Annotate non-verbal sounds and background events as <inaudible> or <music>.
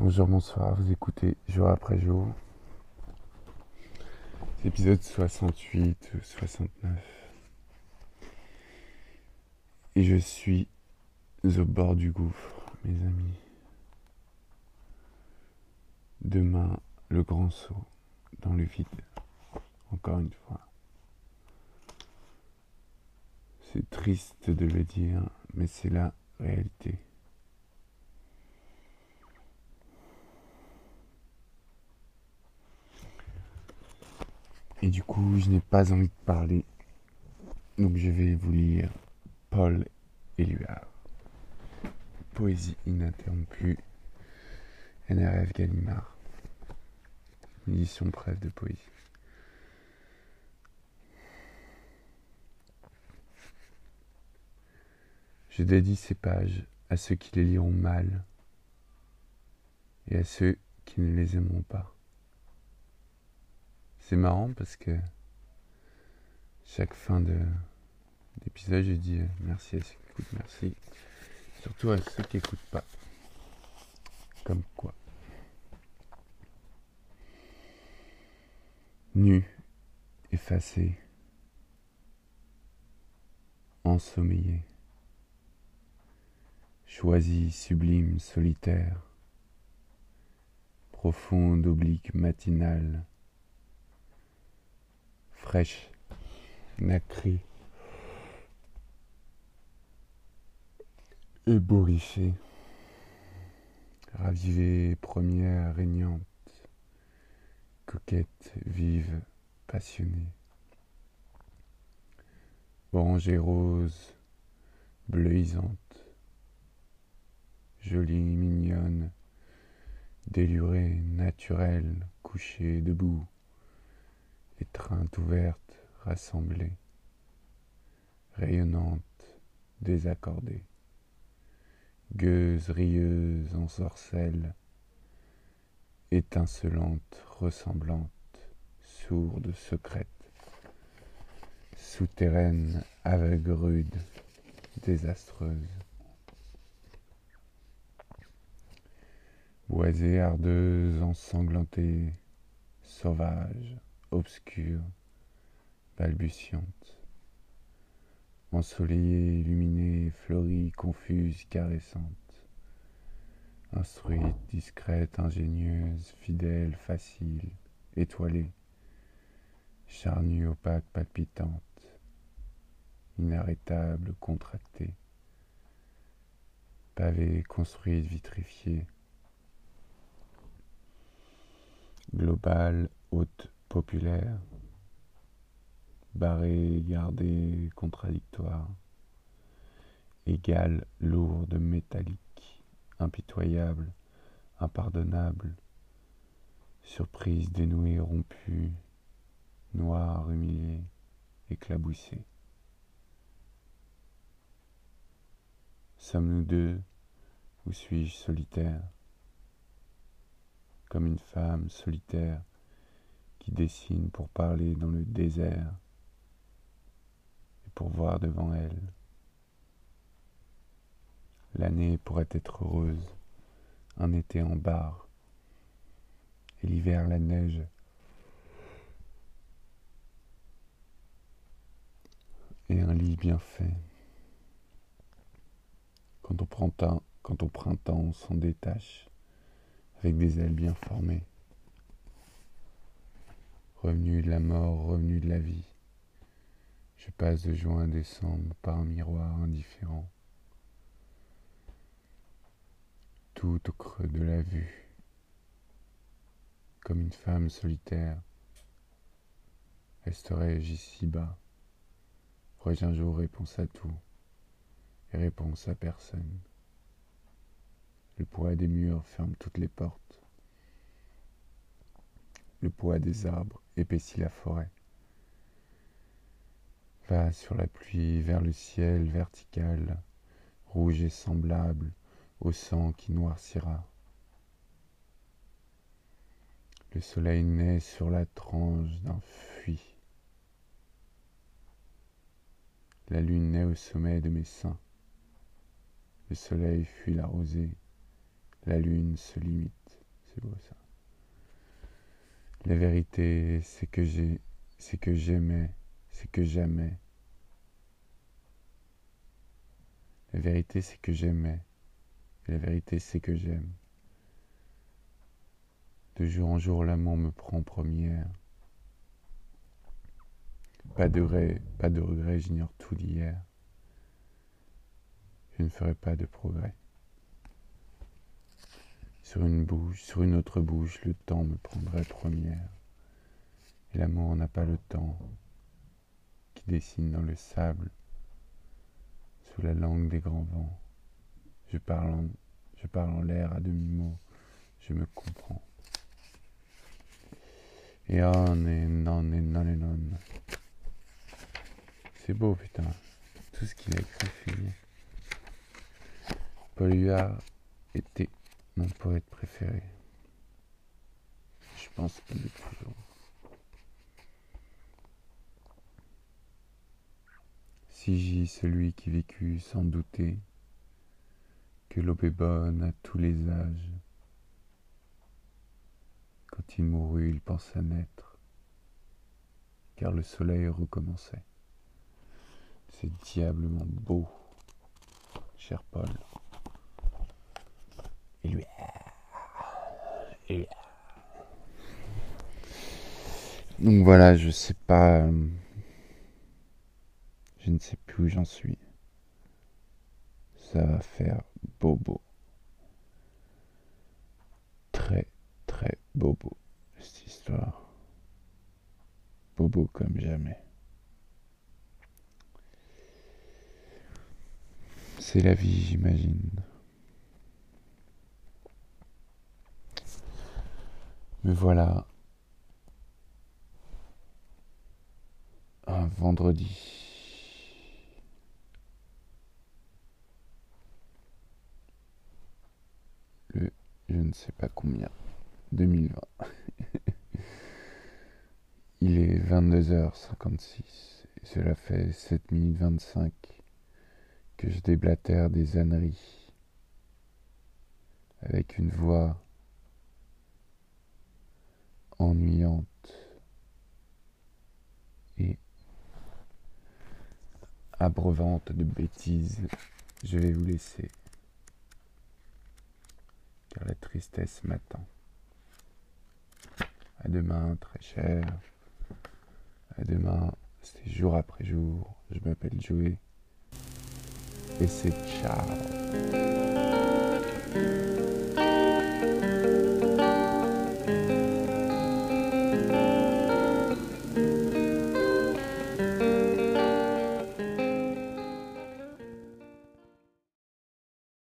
Bonjour, bonsoir, vous écoutez jour après jour. Épisode 68 ou 69. Et je suis au bord du gouffre, mes amis. Demain, le grand saut dans le vide. Encore une fois. C'est triste de le dire, mais c'est la réalité. Et du coup, je n'ai pas envie de parler. Donc je vais vous lire Paul Éluard. Poésie ininterrompue. NRF Gallimard. Édition brève de poésie. Je dédie ces pages à ceux qui les liront mal et à ceux qui ne les aimeront pas. C'est marrant parce que chaque fin d'épisode, je dis merci à ceux qui écoutent, merci. Surtout à ceux qui n'écoutent pas. Comme quoi. Nu, effacé, ensommeillé choisi, sublime, solitaire, profonde oblique matinale, fraîche, nacrée, ébouriffée, ravivée, première, régnante, coquette, vive, passionnée, orangée rose, bleuisante, jolie, mignonne, délurée, naturelle, couchée, debout, étreinte ouverte, rassemblée, rayonnante, désaccordée, gueuse, rieuse, ensorcelle, étincelante, ressemblante, sourde, secrète, souterraine, aveugle, rude, désastreuse. Boisée, ardeuse, ensanglantée, sauvage, obscure, balbutiante, ensoleillée, illuminée, fleurie, confuse, caressante, instruite, discrète, ingénieuse, fidèle, facile, étoilée, charnue, opaque, palpitante, inarrêtable, contractée, pavée, construite, vitrifiée, globale, haute, populaire, barré, gardé, contradictoire, égal, lourde, métallique, impitoyable, impardonnable, surprise, dénouée, rompue, noire, humiliée, éclaboussée. Sommes-nous deux ou suis-je solitaire? Comme une femme solitaire dessine pour parler dans le désert et pour voir devant elle. L'année pourrait être heureuse, un été en bar, et l'hiver la neige. Et un lit bien fait. Quand au printemps, quand au printemps on s'en détache, avec des ailes bien formées. Revenu de la mort, revenu de la vie, je passe de juin à décembre par un miroir indifférent, tout au creux de la vue, comme une femme solitaire. Resterai-je ici-bas Aurais-je un jour réponse à tout. Et réponse à personne. Le poids des murs ferme toutes les portes. Le poids des arbres épaissit la forêt. Va sur la pluie vers le ciel vertical, rouge et semblable au sang qui noircira. Le soleil naît sur la tranche d'un fuit. La lune naît au sommet de mes seins. Le soleil fuit la rosée la lune se limite. C'est beau ça. La vérité, c'est que j'ai, c'est que j'aimais, c'est que jamais. La vérité, c'est que j'aimais. La vérité, c'est que j'aime. De jour en jour, l'amour me prend première. Pas de regret, pas de regret, j'ignore tout d'hier. Je ne ferai pas de progrès. Sur une bouche, sur une autre bouche, le temps me prendrait première. Et l'amour n'a pas le temps qui dessine dans le sable, sous la langue des grands vents. Je parle en, l'air à demi-mot, je me comprends. Et on et non et non et non. C'est beau, putain. Tout ce qu'il a écrit. Paul Huard était mon poète préféré. Je pense qu'il est toujours. Si j'y celui qui vécut sans douter que l'aube est bonne à tous les âges. Quand il mourut, il pensa naître, car le soleil recommençait. C'est diablement beau, cher Paul. Et lui. Donc voilà, je sais pas. Euh, je ne sais plus où j'en suis. Ça va faire bobo. Très, très bobo, cette histoire. Bobo comme jamais. C'est la vie, j'imagine. Voilà un vendredi. Le je ne sais pas combien. 2020. <laughs> Il est 22h56 et cela fait 7 minutes 25 que je déblatère des âneries avec une voix ennuyante et abreuvante de bêtises, je vais vous laisser, car la tristesse m'attend. À demain, très cher. À demain, c'est jour après jour. Je m'appelle Joey et c'est ciao.